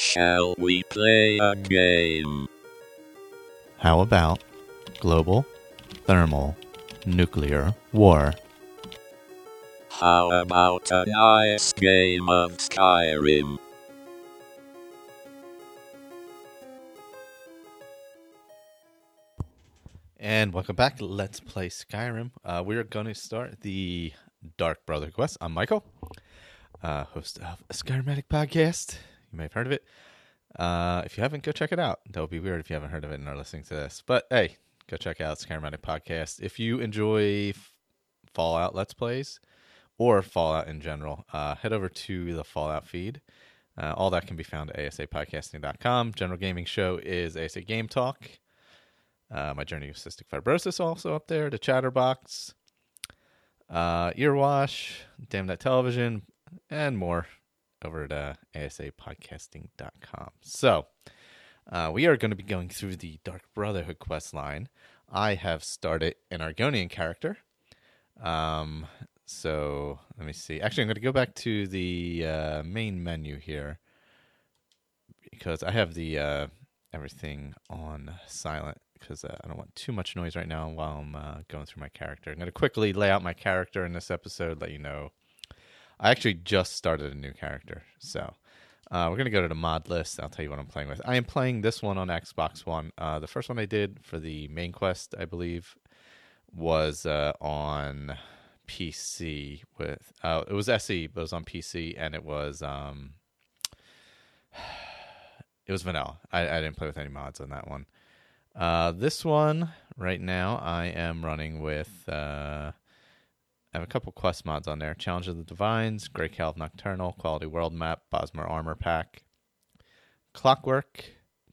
Shall we play a game? How about global, thermal, nuclear war? How about a nice game of Skyrim? And welcome back. Let's play Skyrim. Uh, we are going to start the Dark Brother quest. I'm Michael, uh, host of a Skyrimatic podcast. You may have heard of it. Uh, if you haven't, go check it out. That would be weird if you haven't heard of it and are listening to this. But hey, go check out Skyrimatic podcast. If you enjoy Fallout Let's Plays or Fallout in general, uh, head over to the Fallout feed. Uh, all that can be found at asapodcasting.com. General Gaming Show is ASA Game Talk. Uh, my journey with cystic fibrosis also up there. The Chatterbox, uh, Earwash, Damn That Television, and more over at uh, asapodcasting.com. So uh, we are going to be going through the Dark Brotherhood quest line. I have started an Argonian character. Um, so let me see. Actually, I'm going to go back to the uh, main menu here because I have the uh, everything on silent because uh, I don't want too much noise right now while I'm uh, going through my character. I'm going to quickly lay out my character in this episode, let you know. I actually just started a new character, so uh, we're to go to the mod list. I'll tell you what I'm playing with. I am playing this one on Xbox One. Uh, the first one I did for the main quest, I believe, was uh, on PC with uh, it was SE, but it was on PC, and it was um, it was vanilla. I, I didn't play with any mods on that one. Uh, this one right now, I am running with. I have a couple quest mods on there: Challenge of the Divines, Grey Calv Nocturnal, Quality World Map, Bosmer Armor Pack, Clockwork,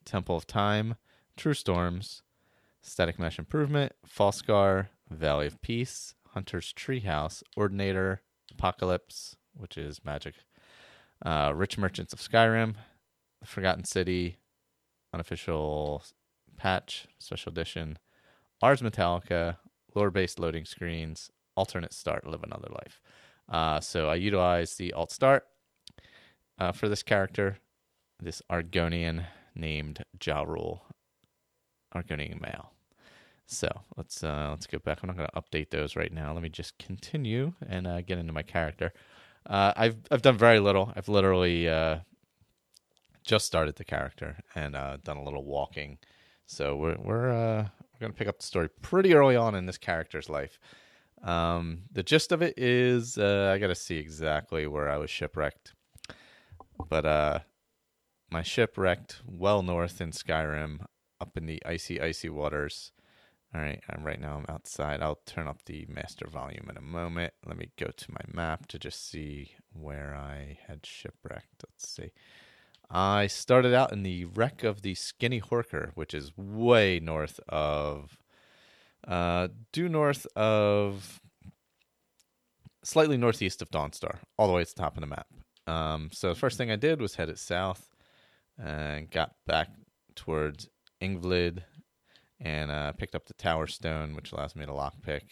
Temple of Time, True Storms, Static Mesh Improvement, Falskaar, Valley of Peace, Hunter's Treehouse, Ordinator, Apocalypse, which is magic, uh, Rich Merchants of Skyrim, The Forgotten City, Unofficial Patch, Special Edition, Ars Metallica, lore based loading screens, alternate start, live another life. Uh, so I utilize the alt start uh, for this character, this Argonian named Ja Argonian male. So let's uh, let's go back. I'm not going to update those right now. Let me just continue and uh, get into my character. Uh, I've I've done very little. I've literally uh, just started the character and uh, done a little walking. So we're we're uh, we're going to pick up the story pretty early on in this character's life. Um, the gist of it is uh, I got to see exactly where I was shipwrecked, but uh, my ship wrecked well north in Skyrim, up in the icy icy waters. All right, I'm right now I'm outside. I'll turn up the master volume in a moment. Let me go to my map to just see where I had shipwrecked. Let's see. I started out in the wreck of the Skinny Horker, which is way north of, uh, due north of, slightly northeast of Dawnstar, all the way to the top of the map. Um, so the first thing I did was head it south and got back towards Yngvild and uh, picked up the Tower Stone, which allows me to lockpick.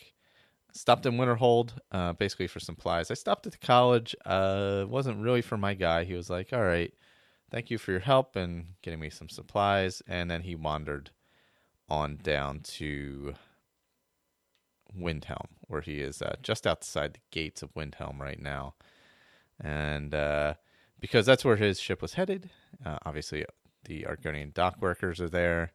Stopped in Winterhold, uh, basically for supplies. I stopped at the college. Uh, wasn't really for my guy. He was like, "All right, thank you for your help and getting me some supplies." And then he wandered on down to Windhelm, where he is uh, just outside the gates of Windhelm right now. And uh, because that's where his ship was headed, uh, obviously the Argonian dock workers are there.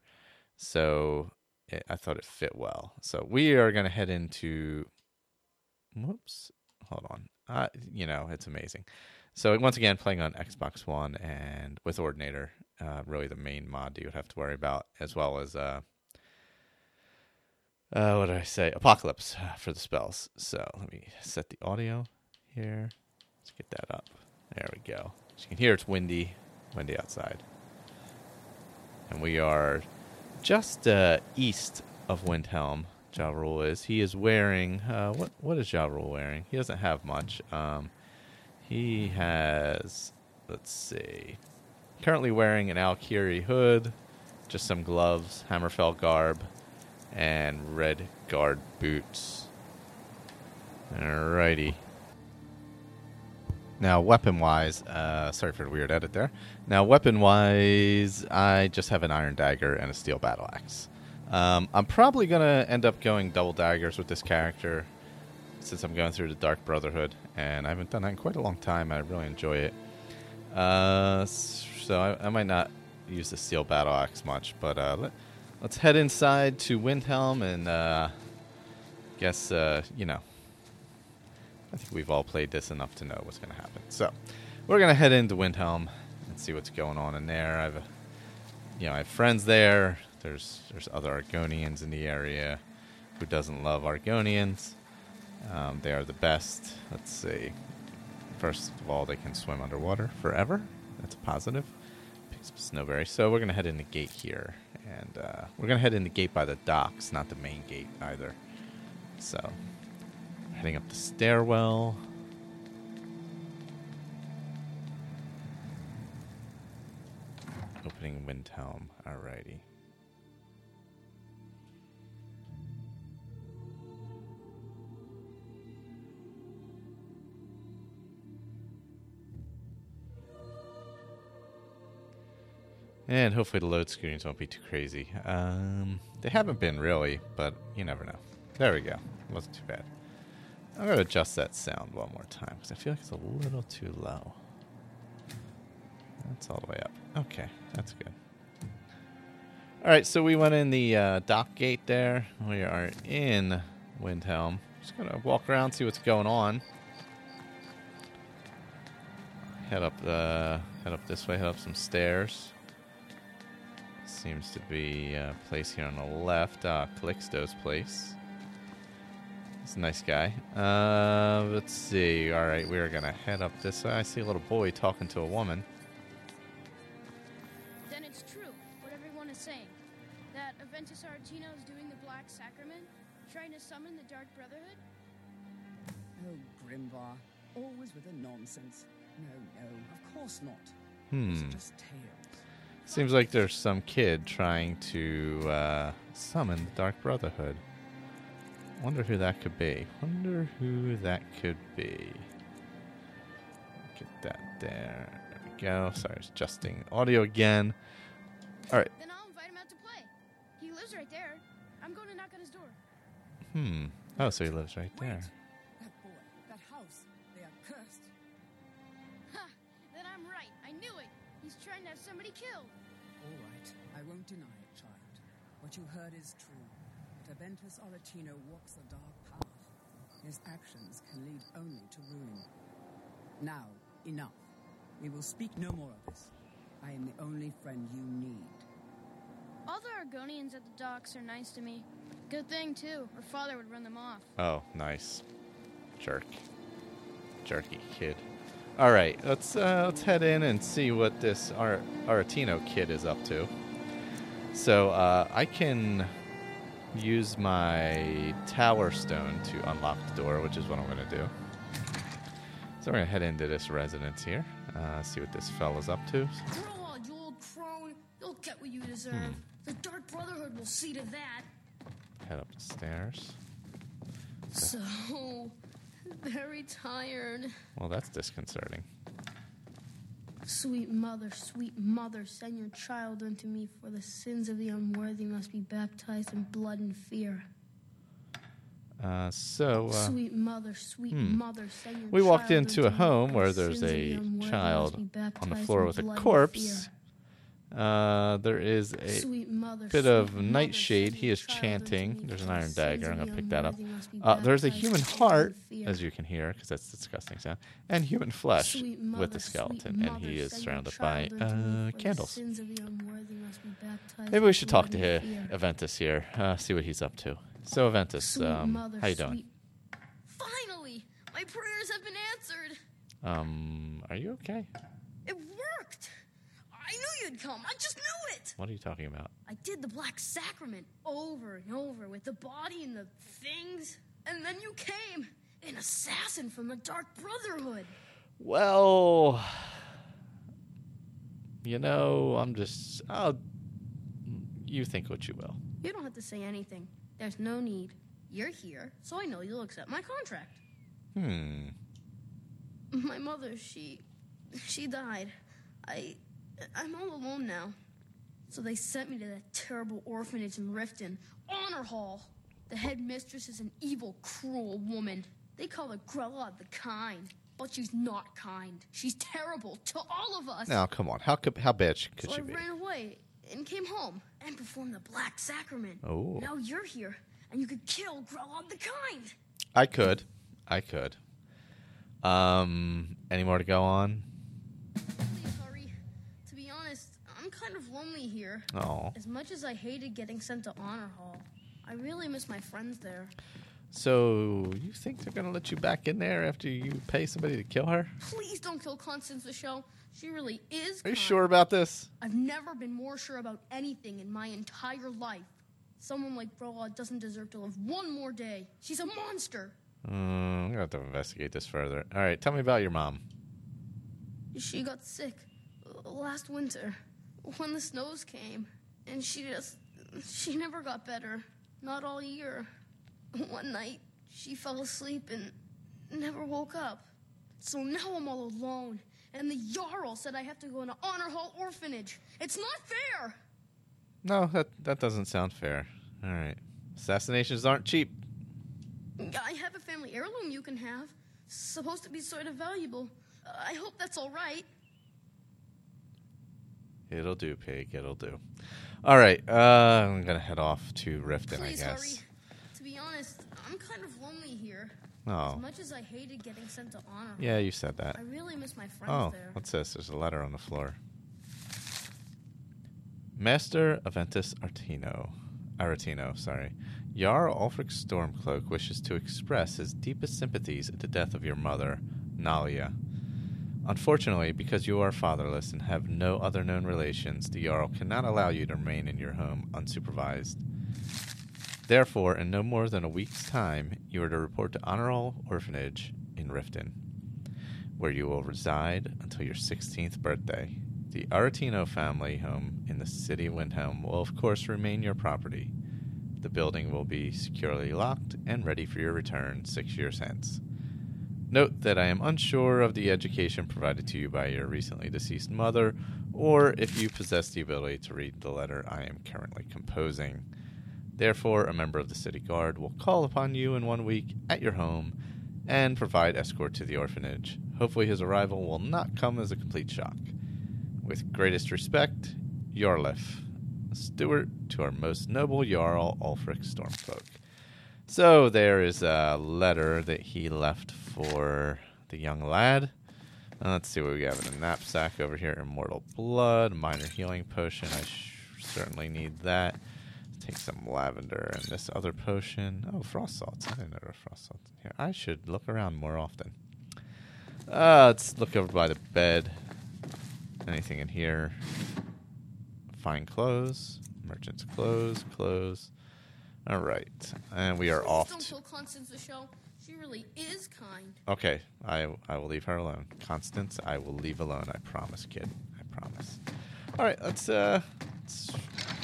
So it, I thought it fit well. So we are going to head into. Whoops. Hold on. Uh, you know, it's amazing. So once again, playing on Xbox One and with Ordinator, uh, really the main mod you would have to worry about, as well as uh, what did I say? Apocalypse uh, for the spells. So let me set the audio here. Let's get that up. There we go. As you can hear, it's windy, windy outside, and we are just uh, east of Windhelm. Ja Rule is. He is wearing uh, what? What is Ja Rule wearing? He doesn't have much. Um, he has. Let's see. Currently wearing an Alik'r hood, just some gloves, Hammerfell garb, and red guard boots. Alrighty. Now, weapon wise, uh, sorry for the weird edit there. Now, weapon wise, I just have an iron dagger and a steel battle axe. Um, I'm probably going to end up going double daggers with this character since I'm going through the Dark Brotherhood, and I haven't done that in quite a long time. I really enjoy it. Uh, so I, I might not use the steel battle axe much, but uh, let, us head inside to Windhelm and uh, guess uh, you know. I think we've all played this enough to know what's going to happen. So we're going to head into Windhelm and see what's going on in there. I've, you know, I have friends there. There's there's other Argonians in the area. Who doesn't love Argonians? Um, they are the best. Let's see. First of all, they can swim underwater forever. That's a positive. Snowberry. So we're gonna head in the gate here, and uh, we're gonna head in the gate by the docks, not the main gate either. So, heading up the stairwell. Opening Windhelm. Alrighty. And hopefully the load screens won't be too crazy. Um, they haven't been really, but you never know. There we go. Wasn't too bad. I'm going to adjust that sound one more time because I feel like it's a little too low. That's all the way up. Okay, that's good. All right, so we went in the uh, dock gate there. We are in Windhelm. Just going to walk around, see what's going on. Head up the head up this way, head up some stairs. Seems to be a place here on the left. Uh, Calixto's place. He's a nice guy. Uh, let's see. All right, we are going to head up this way. I see a little boy talking to a woman. Then it's true, what everyone is saying. That Aventus Aretino is doing the Black Sacrament, trying to summon the Dark Brotherhood? Oh, Grimbar, Always with the nonsense. No, no, of course not. Hmm. It's just tales. Seems like there's some kid trying to uh, summon the Dark Brotherhood. Wonder who that could be. Wonder who that could be. Get that there. There we go. Sorry, it's adjusting audio again. All right. Then I'll invite him out to play. He lives right there. I'm going to knock on his door. Hmm. Oh, so he lives right there. You heard is true. But Aventus Aretino walks a dark path. His actions can lead only to ruin. Now, enough. We will speak no more of this. I am the only friend you need. All the Argonians at the docks are nice to me. Good thing, too, or father would run them off. Oh, nice. Jerk. Jerky kid. All right, let's uh, let's head in and see what this Ar- Aretino kid is up to. So uh, I can use my Tower Stone to unlock the door, which is what I'm going to do. So we're going to head into this residence here, uh, see what this fella's up to. Grow on, you old crone. You'll get what you deserve. Hmm. The Dark Brotherhood will see to that. Head up the stairs. So, very tired. Well, that's disconcerting. Sweet mother, sweet mother, send your child unto me, for the sins of the unworthy must be baptized in blood and fear. Uh, so uh, sweet mother, sweet hmm. mother, send your we walked into a home where there's a the child on the floor with a corpse. Uh, there is a mother, bit of nightshade. He is chanting. There's an iron dagger. I'm gonna pick that up. unworthy must be Uh, there's a human in blood and heart, as you can hear, because that's disgusting sound, and human flesh with a skeleton, and he is surrounded by child unto me, uh, candles. sins of the unworthy must be baptized Maybe we should talk to blood hi- and fear. Aventus here. Uh, see what he's up to. So Aventus, um, how you doing? Finally, my prayers have been answered. Um, are you okay? I knew you'd come. I just knew it. What are you talking about? I did the Black Sacrament over and over with the body and the things, and then you came, an assassin from the Dark Brotherhood. Well, you know, I'm just. I'll. You think what you will. You don't have to say anything. There's no need. You're here, so I know you'll accept my contract. Hmm. my mother, she. she died. I. I'm all alone now. So they sent me to that terrible orphanage in Riften, Honor Hall. The headmistress is an evil, cruel woman. They call her Grelod the Kind. But she's not kind. She's terrible to all of us. Now, come on. How could, how bad sh- could so she I be? ran away and came home and performed the Black Sacrament. Oh. Now you're here, and you could kill Grelod the Kind. I could. I could. Um, any more to go on? I'm kind of lonely here. Oh. As much as I hated getting sent to Honor Hall, I really miss my friends there. So, you think they're going to let you back in there after you pay somebody to kill her? Please don't kill Constance Michel. She really is. Are you kind. sure about this? I've never been more sure about anything in my entire life. Someone like Brola doesn't deserve to live one more day. She's a monster. Mm, I'm to have to investigate this further. All right, tell me about your mom. She got sick uh, last winter when the snows came, and she just she never got better. Not all year. One night she fell asleep and never woke up. So now I'm all alone, and the Jarl said I have to go into Honor Hall Orphanage. It's not fair. No, that, that doesn't sound fair. All right. Assassinations aren't cheap. I have a family heirloom you can have. Supposed to be sort of valuable. Uh, I hope that's all right. It'll do, pig. It'll do. All right. Uh, I'm going to head off to Riften, Please I hurry. guess. To be honest, I'm kind of lonely here. Oh. As much as I hated getting sent to honor, Yeah, you said that. I really miss my friends Oh, there. what's this? There's a letter on the floor. Master Aventus Artino, Aretino, sorry. Jarl Ulfric Stormcloak wishes to express his deepest sympathies at the death of your mother, Nalia. Unfortunately, because you are fatherless and have no other known relations, the Jarl cannot allow you to remain in your home unsupervised. Therefore, in no more than a week's time, you are to report to Honor Hall Orphanage in Riften where you will reside until your 16th birthday. The Aretino family home in the city of Windhelm will, of course, remain your property. The building will be securely locked and ready for your return six years hence. Note that I am unsure of the education provided to you by your recently deceased mother, or if you possess the ability to read the letter I am currently composing. Therefore, a member of the city guard will call upon you in one week at your home and provide escort to the orphanage. Hopefully, his arrival will not come as a complete shock. With greatest respect, Jorleif, steward to our most noble Jarl, Ulfric Stormcloak. So, there is a letter that he left for the young lad. Uh, let's see what we have in the knapsack over here Immortal Blood, Minor Healing Potion. I sh- certainly need that. Take some lavender and this other potion. Oh, frost salts. I didn't know frost salts in here. I should look around more often. Uh, let's look over by the bed. Anything in here? Fine clothes. Merchant's clothes. Clothes. All right. And we are off. to- kill Constance Michel. She really is kind. Okay, I I will leave her alone. Constance, I will leave alone. I promise, kid. I promise. All right, let's uh, let's,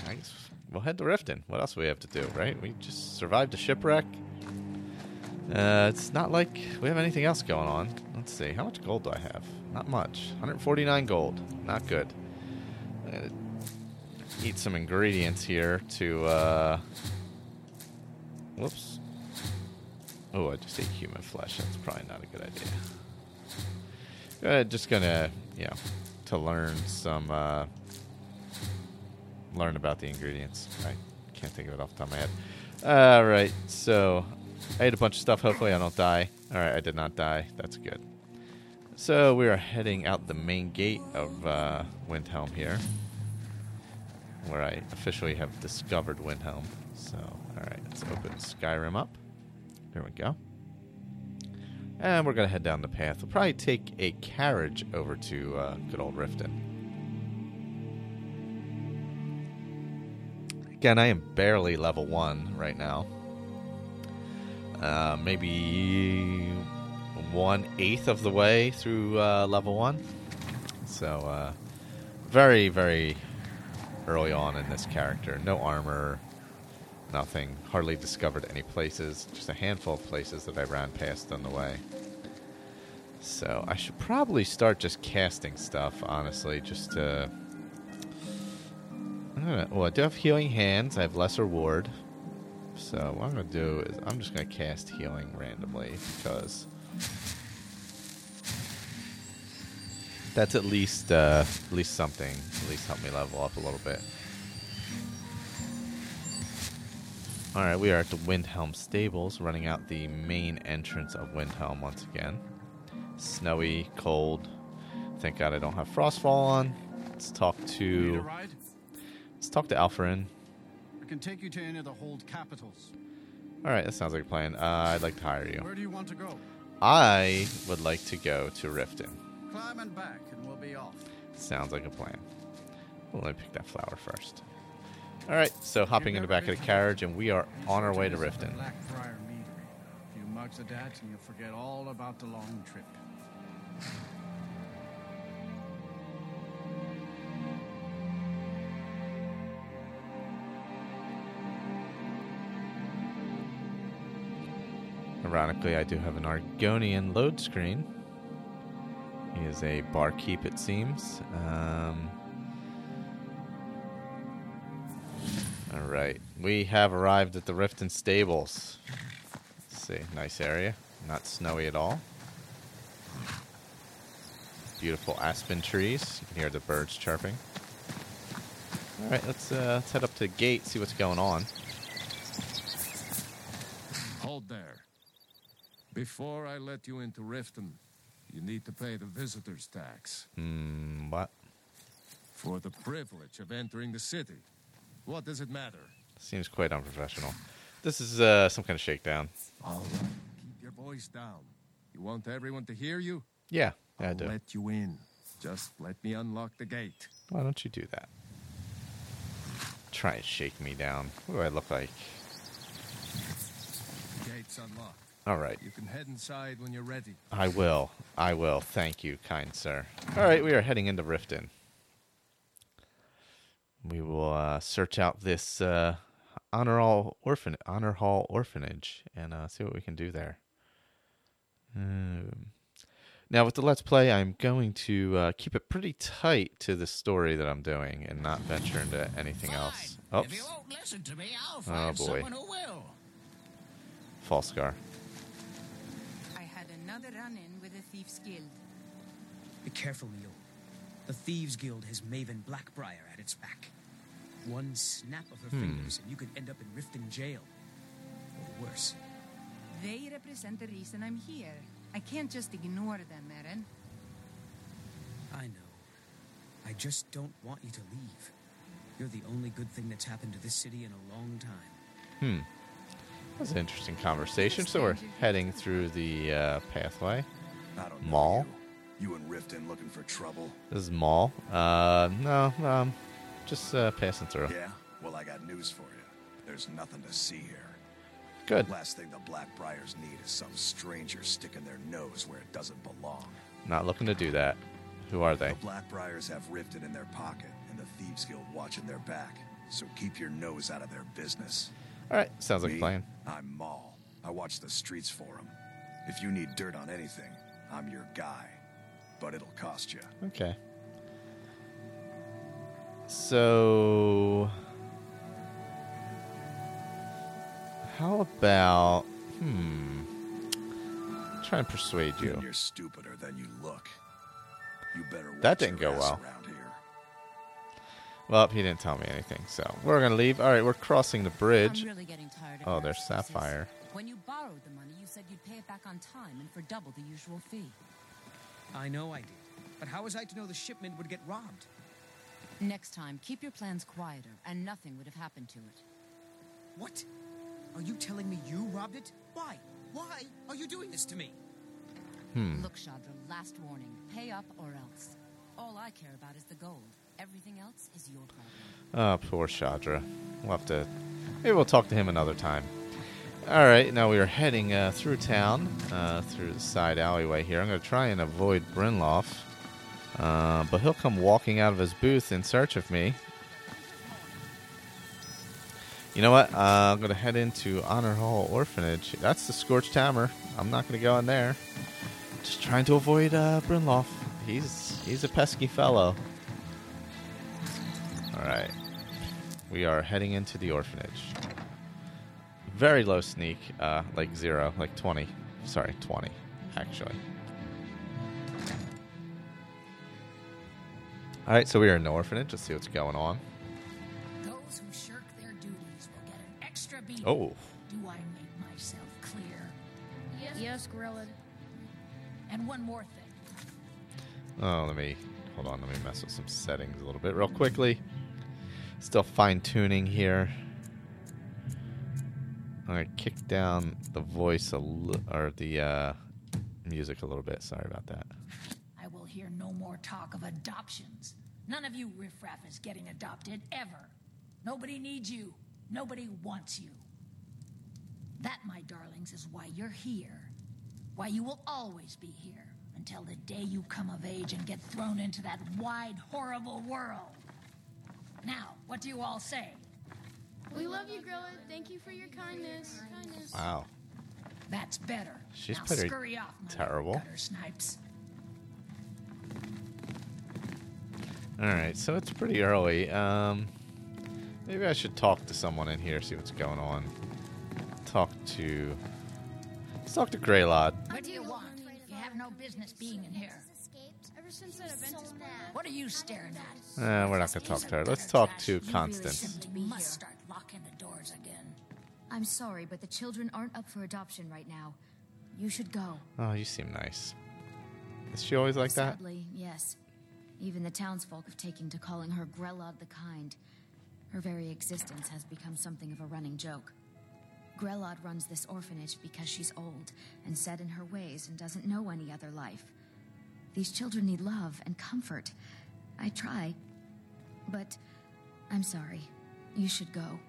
guess we'll head to Riften. What else do we have to do, right? We just survived a shipwreck. Uh, it's not like we have anything else going on. Let's see, how much gold do I have? Not much. 149 gold. Not good. I'm gonna eat some ingredients here to. Uh, whoops. Oh, I just ate human flesh. That's probably not a good idea. Uh, just gonna, you know, to learn some, uh, learn about the ingredients. I can't think of it off the top of my head. All right, so I ate a bunch of stuff. Hopefully, I don't die. All right, I did not die. That's good. So we are heading out the main gate of uh, Windhelm here, where I officially have discovered Windhelm. So, all right, let's open Skyrim up. There we go. And we're going to head down the path. We'll probably take a carriage over to uh, good old Riften. Again, I am barely level one right now. Uh, maybe one eighth of the way through uh, level one. So, uh, very, very early on in this character. No armor, nothing. Hardly discovered any places. Just a handful of places that I ran past on the way. So I should probably start just casting stuff, honestly, just to. I'm gonna, well, I do have healing hands. I have lesser ward. So what I'm gonna do is I'm just gonna cast healing randomly because that's at least uh, at least something. At least help me level up a little bit. All right, we are at the Windhelm Stables, running out the main entrance of Windhelm once again. Snowy, cold. Thank God I don't have Frostfall on. Let's talk to let's talk to Alfarin. I can take you to any of the hold capitals. All right, that sounds like a plan. Uh, I'd like to hire you. Where do you want to go? I would like to go to Riften. Climb and back, and we'll be off. Sounds like a plan. Well, let me pick that flower first. All right, so hopping in the back of the carriage, and we are on our way to Riften. Blackfriar few mugs of that, and you'll forget all about the long trip. Ironically, I do have an Argonian load screen. He is a barkeep, it seems. Um, all right, we have arrived at the Riften Stables. Let's see, nice area, not snowy at all. Beautiful aspen trees. You can hear the birds chirping. All right, let's uh, let's head up to the gate, see what's going on. Hold there. Before I let you into Riften, you need to pay the visitor's tax Hmm, what? for the privilege of entering the city. What does it matter? Seems quite unprofessional. This is uh, some kind of shakedown. All right. Keep your voice down. You want everyone to hear you? Yeah, yeah, I do. let you in. Just let me unlock the gate. Why don't you do that? Try and shake me down. What do I look like? Gate's unlocked. All right, You can head inside when you're ready. I will. I will. Thank you, kind sir. All right, we are heading into Riften. We will uh, search out this uh, honor hall orphan honor hall orphanage and uh, see what we can do there. Um, now, with the let's play, I'm going to uh, keep it pretty tight to the story that I'm doing and not venture into anything else. Fine. If you Oops, won't listen to me, I'll Oh, boy. someone who will. false scar. I had another run-in with the Thieves Guild. Be careful, Mjoll. The Thieves Guild has Maven Blackbriar at its back. One snap of her fingers and you could end up in Riften jail. Or worse. They represent the reason I'm here. I can't just ignore them, Aerin. I know. I just don't want you to leave. You're the only good thing that's happened to this city in a long time. Hmm. That was an interesting conversation. So we're heading through the uh, pathway. I don't know Maul? You. you and Riften looking for trouble? This is Maul. Uh, no, um, just uh, passing through. Yeah? Well, I got news for you. There's nothing to see here. Good. Last thing the Blackbriars need is some stranger sticking their nose where it doesn't belong. Not looking to do that. Who are they? The Blackbriars have Riften in their pocket, and the Thieves Guild watching their back. So keep your nose out of their business. All right, sounds like a plan. I'm Maul. I watch the streets for them. If you need dirt on anything, I'm your guy. But it'll cost you. Okay. So, how about hmm? Try and persuade you. You're stupider than you look. You better That didn't go well. Well, he didn't tell me anything, so we're gonna leave. All right, we're crossing the bridge. I'm really getting tired of Oh, there's excuses. Sapphire. When you borrowed the money, you said you'd pay it back on time and for double the usual fee. I know I did. But how was I to know the shipment would get robbed? Next time, keep your plans quieter, and nothing would have happened to it. What? Are you telling me you robbed it? Why? Why are you doing this to me? Hmm. Look, Shadr, last warning. Pay up or else. All I care about is the gold. Everything else is your problem. Oh, poor Shadra. We'll have to. Maybe we'll talk to him another time. All right, now we are heading uh, through town, uh, through the side alleyway here. I'm going to try and avoid Brynjolf, uh, but he'll come walking out of his booth in search of me. You know what? Uh, I'm going to head into Honor Hall Orphanage. That's the Scorched Hammer. I'm not going to go in there. Just trying to avoid uh, Brynjolf. He's he's a pesky fellow. All right, we are heading into the orphanage. Very low sneak, uh, like zero, like twenty. Sorry, twenty, actually. All right, so we are in the orphanage. Let's see what's going on. Those who shirk their duties will get an extra beating. Oh, Do I make myself clear? Yes, yes Grelod. And one more thing. Oh, let me hold on. Let me mess with some settings a little bit, real quickly. Still fine tuning here. I'm gonna kick down the voice a li- or the uh, music a little bit. Sorry about that. I will hear no more talk of adoptions. None of you riffraff is getting adopted ever. Nobody needs you. Nobody wants you. That, my darlings, is why you're here. Why you will always be here until the day you come of age and get thrown into that wide, horrible world. Now, what do you all say? We love you, Grelod. Thank you for your kindness. kindness. Wow, That's better. she's now pretty scurry off, my terrible. gutter snipes. All right, so it's pretty early. Um, maybe I should talk to someone in here, see what's going on. Talk to. Let's talk to Greylod. What do you want? You have no business being in here. Ever since that event is What are you staring at? Uh, we're not gonna talk to her. Let's talk to Constance. to must start locking the doors again. I'm sorry, but the children aren't up for adoption right now. You should go. Oh, you seem nice. Is she always like that? Sadly, yes. Even the townsfolk have taken to calling her Grelod the Kind. Her very existence has become something of a running joke. Grelod runs this orphanage because she's old and set in her ways and doesn't know any other life. These children need love and comfort. I try, but I'm sorry. You should go.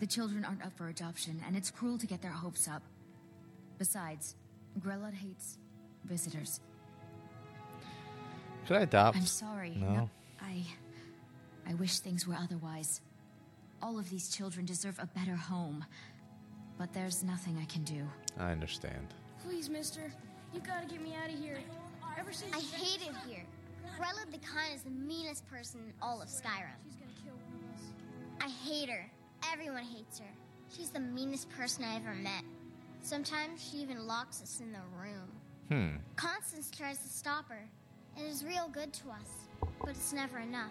The children aren't up for adoption, and it's cruel to get their hopes up. Besides, Grelod hates visitors. Could I adopt? I'm sorry. No. I I wish things were otherwise. All of these children deserve a better home. But there's nothing I can do. I understand. Please, mister. You gotta get me out of here. Ever since I hate it here. Grelod the Khan is the meanest person in all of Skyrim. She's gonna kill one of us. I hate her. Everyone hates her. She's the meanest person I ever met. Sometimes she even locks us in the room. Hmm. Constance tries to stop her. It is real good to us, but it's never enough.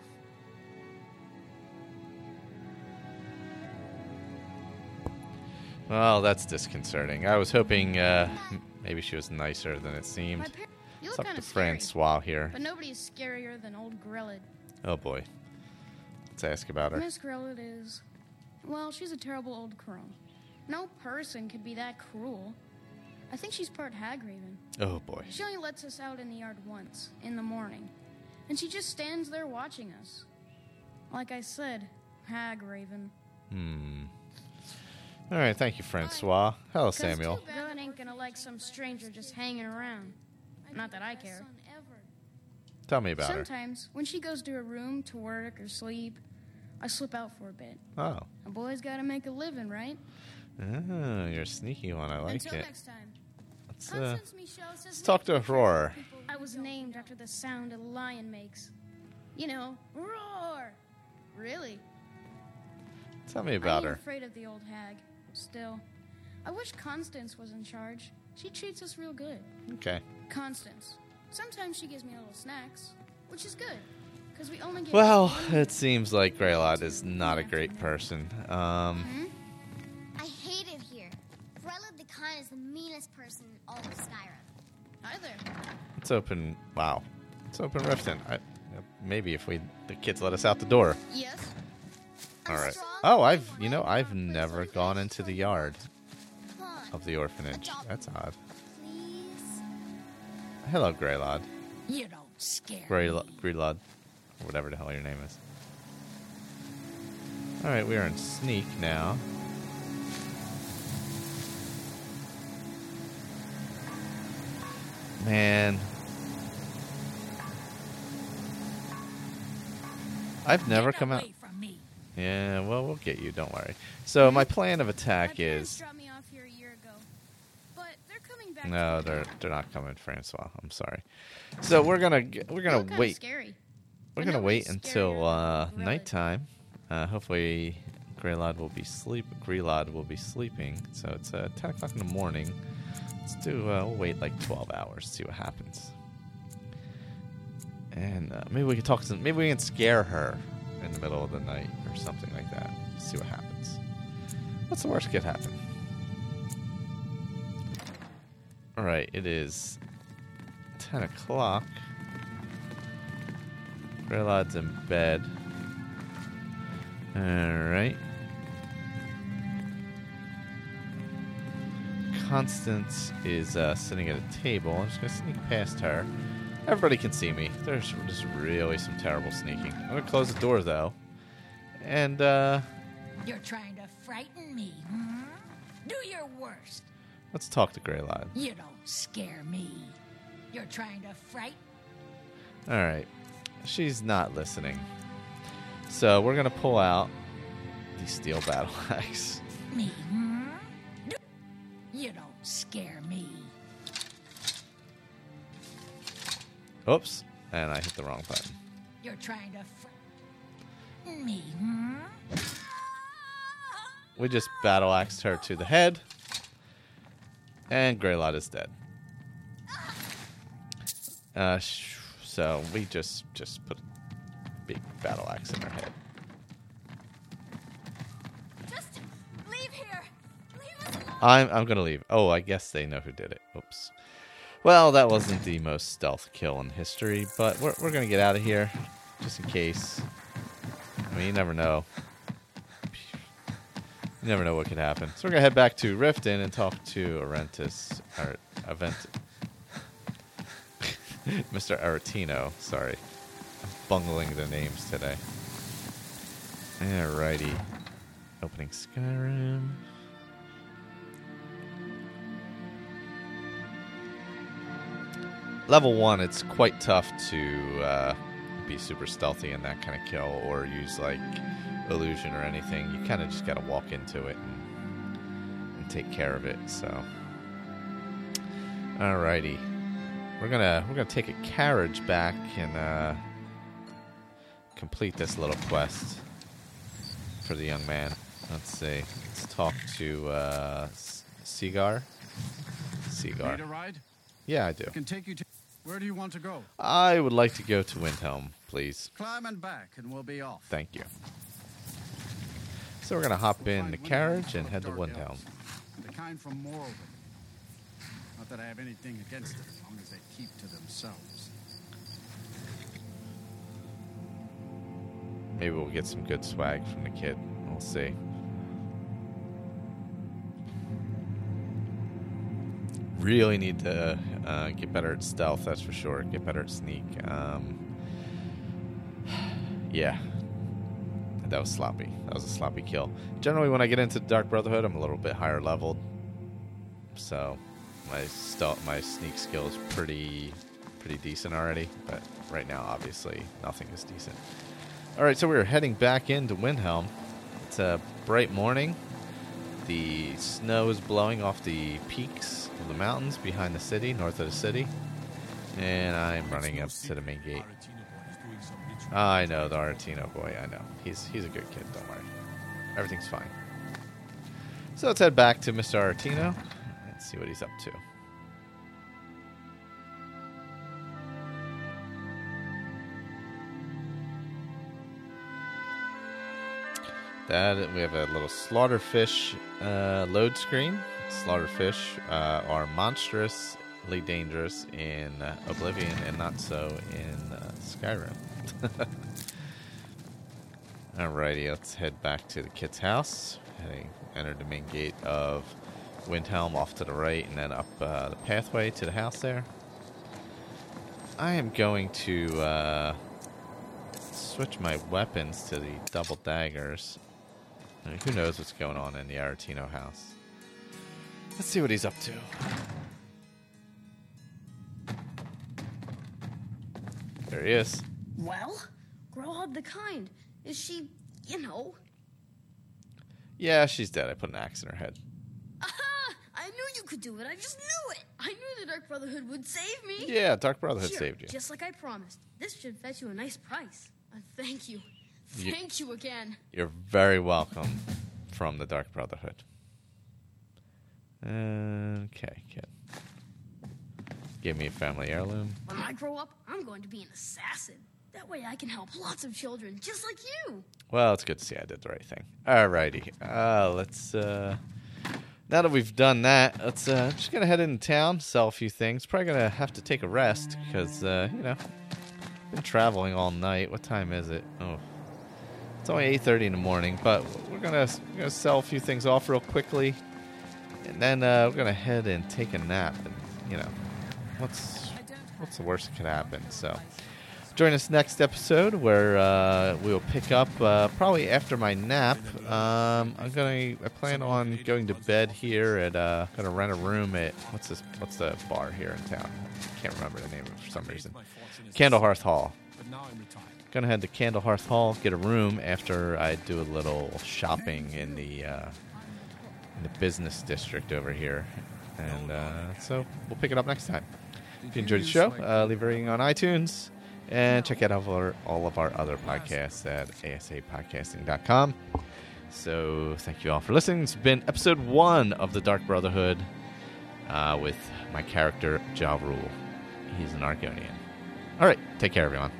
Well, that's disconcerting. I was hoping uh, maybe she was nicer than it seemed. My par- you look to kind of scary, Francois here. but nobody is scarier than old Grelod. Oh boy. Let's ask about her. Miss Grelod is, well, she's a terrible old crone. No person could be that cruel. I think she's part Hagraven. Oh boy. She only lets us out in the yard once, in the morning. And she just stands there watching us. Like I said, Hagraven. Hmm. All right, thank you, Francois. Hello, Samuel. Grelod ain't gonna like some stranger just hanging around. Not that I care. Tell me about her. Sometimes, when she goes to her room to work or sleep, I slip out for a bit. Oh. A boy's gotta make a living, right? Oh, you're a sneaky one. I like Until it. next time. Let's, uh, Constance Michel says let's talk to Aurora. I was named after the sound a lion makes. You know, roar. Really? Tell me about I'm even her. afraid of the old hag. Still, I wish Constance was in charge. She treats us real good. Okay. Constance. Sometimes she gives me little snacks, which is good, because we only get. Well, it seems like Greylod is not a great person. Um, Hmm? The Khan is the meanest person in all of Skyrim. Hi there. let's open. Wow. Let's open Riften. I, maybe if we the kids let us out the door. Yes. All right. Oh, I've you know I've never gone into the yard of the orphanage. That's odd. Hello, Greylod. You don't scare Greylo- Greylod, or whatever the hell your name is. All right, we are in sneak now. Man, I've never come out. Yeah, well, we'll get you. Don't worry. So my plan of attack is dropped me off here a year ago, but they're coming No, they're they're not coming, Francois. I'm sorry. So we're gonna we're gonna wait. We're gonna wait until uh, nighttime. Uh, hopefully, Greylod will be sleep. Greylod will be sleeping. So it's uh, ten o'clock in the morning. Let's do. Uh, we'll wait like twelve hours. See what happens. And uh, maybe we can talk to. Maybe we can scare her in the middle of the night or something like that. See what happens. What's the worst could happen? All right, it is ten o'clock. Greylod's in bed. All right. Constance is uh, sitting at a table. I'm just gonna sneak past her. Everybody can see me. There's just really some terrible sneaking. I'm gonna close the door though, and uh, You're trying to frighten me, hmm? Do your worst. let's talk to Greylod. You don't scare me. You're trying to frighten. All right. She's not listening. So we're going to pull out the steel battle axe. Me, hmm? Do- You don't scare me. Oops. And I hit the wrong button. You're trying to frighten me, hmm? We just battle axed her to the head. And Greylot is dead. Uh, sh- so we just just put a big battle axe in her head. I'm I'm gonna leave. Oh, I guess they know who did it. Oops. Well, that wasn't the most stealth kill in history, but we're we're gonna get out of here, just in case. I mean, you never know. You never know what could happen. So we're gonna head back to Riften and talk to Arentis or Event, Mr. Aretino. Sorry, I'm bungling the names today. Alrighty, opening Skyrim. Level one, it's quite tough to uh, be super stealthy in that kind of kill or use like illusion or anything. You kind of just got to walk into it and, and take care of it. So, alrighty, we're gonna we're gonna take a carriage back and uh, complete this little quest for the young man. Let's see. Let's talk to uh, Sigaar. Sigaar. Need a ride? Yeah, I do. I can take you to. Where do you want to go? I would like to go to Windhelm, please. Climb and back, and we'll be off. Thank you. So we're gonna hop in the carriage and head to Windhelm. The kind from Morrowind. Not that I have anything against it, as long as they keep to themselves. Maybe we'll get some good swag from the kid. We'll see. Really need to uh, get better at stealth, that's for sure. Get better at sneak. Um, yeah. That was sloppy. That was a sloppy kill. Generally, when I get into Dark Brotherhood, I'm a little bit higher leveled. So my stealth, my sneak skill is pretty, pretty decent already. But right now, obviously, nothing is decent. All right, so we're heading back into Windhelm. It's a bright morning. The snow is blowing off the peaks of the mountains behind the city, north of the city. And I'm running up to the main gate. I know the Aretino boy. I know he's he's a good kid. Don't worry, everything's fine. So let's head back to Mr. Aretino and see what he's up to. That we have a little slaughterfish uh, load screen. Slaughterfish uh, are monstrously dangerous in uh, Oblivion and not so in uh, Skyrim. Alrighty, let's head back to the kid's house. Heading, enter the main gate of Windhelm off to the right, and then up uh, the pathway to the house there. I am going to uh, switch my weapons to the double daggers. I mean, who knows what's going on in the Aretino house? Let's see what he's up to. There he is. Well, Grelod the Kind. Is she, you know? Yeah, she's dead. I put an axe in her head. Aha! I knew you could do it. I just knew it. I knew the Dark Brotherhood would save me. Yeah, Dark Brotherhood Here, saved you. Just like I promised. This should fetch you a nice price. Uh, thank you. Thank you again. You're very welcome from the Dark Brotherhood. Okay, kid. Give me a family heirloom. When I grow up, I'm going to be an assassin. That way I can help lots of children, just like you. Well, it's good to see I did the right thing. Alrighty. Uh, let's, uh, now that we've done that, let's, uh, just gonna head into town, sell a few things. Probably gonna have to take a rest because, uh, you know, been traveling all night. What time is it? Oh, it's only 8.30 in the morning, but we're gonna, we're gonna sell a few things off real quickly. And then, uh, we're gonna head and take a nap and, you know, what's, what's the worst that could happen? So, join us next episode where uh, we will pick up uh, probably after my nap. Um, I'm gonna I plan on going to bed here at uh, gonna rent a room at what's this what's the bar here in town? Can't remember the name for some reason. Candlehearth Hall. Gonna head to Candlehearth Hall, get a room after I do a little shopping in the uh, in the business district over here, and uh, so we'll pick it up next time. If you enjoyed the show, uh, leave a rating on iTunes and check out all of our, all of our other podcasts at asapodcasting.com. So thank you all for listening. It's been episode one of the Dark Brotherhood uh, with my character Ja Rule. He's an Argonian. All right, take care, everyone.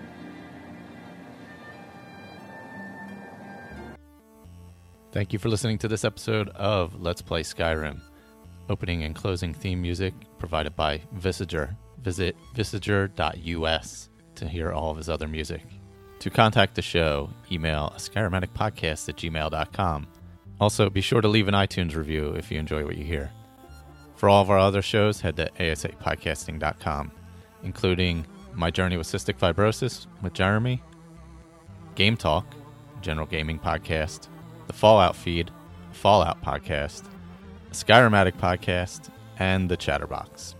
Thank you for listening to this episode of Let's Play Skyrim. Opening and closing theme music provided by Visager. Visit visager.us to hear all of his other music. To contact the show, email skyrimaticpodcast at gmail.com. Also, be sure to leave an iTunes review if you enjoy what you hear. For all of our other shows, head to asapodcasting.com, including My Journey with Cystic Fibrosis with Jeremy, Game Talk, General Gaming Podcast, the Fallout Feed, Fallout Podcast, Skyrimatic Podcast, and the Chatterbox.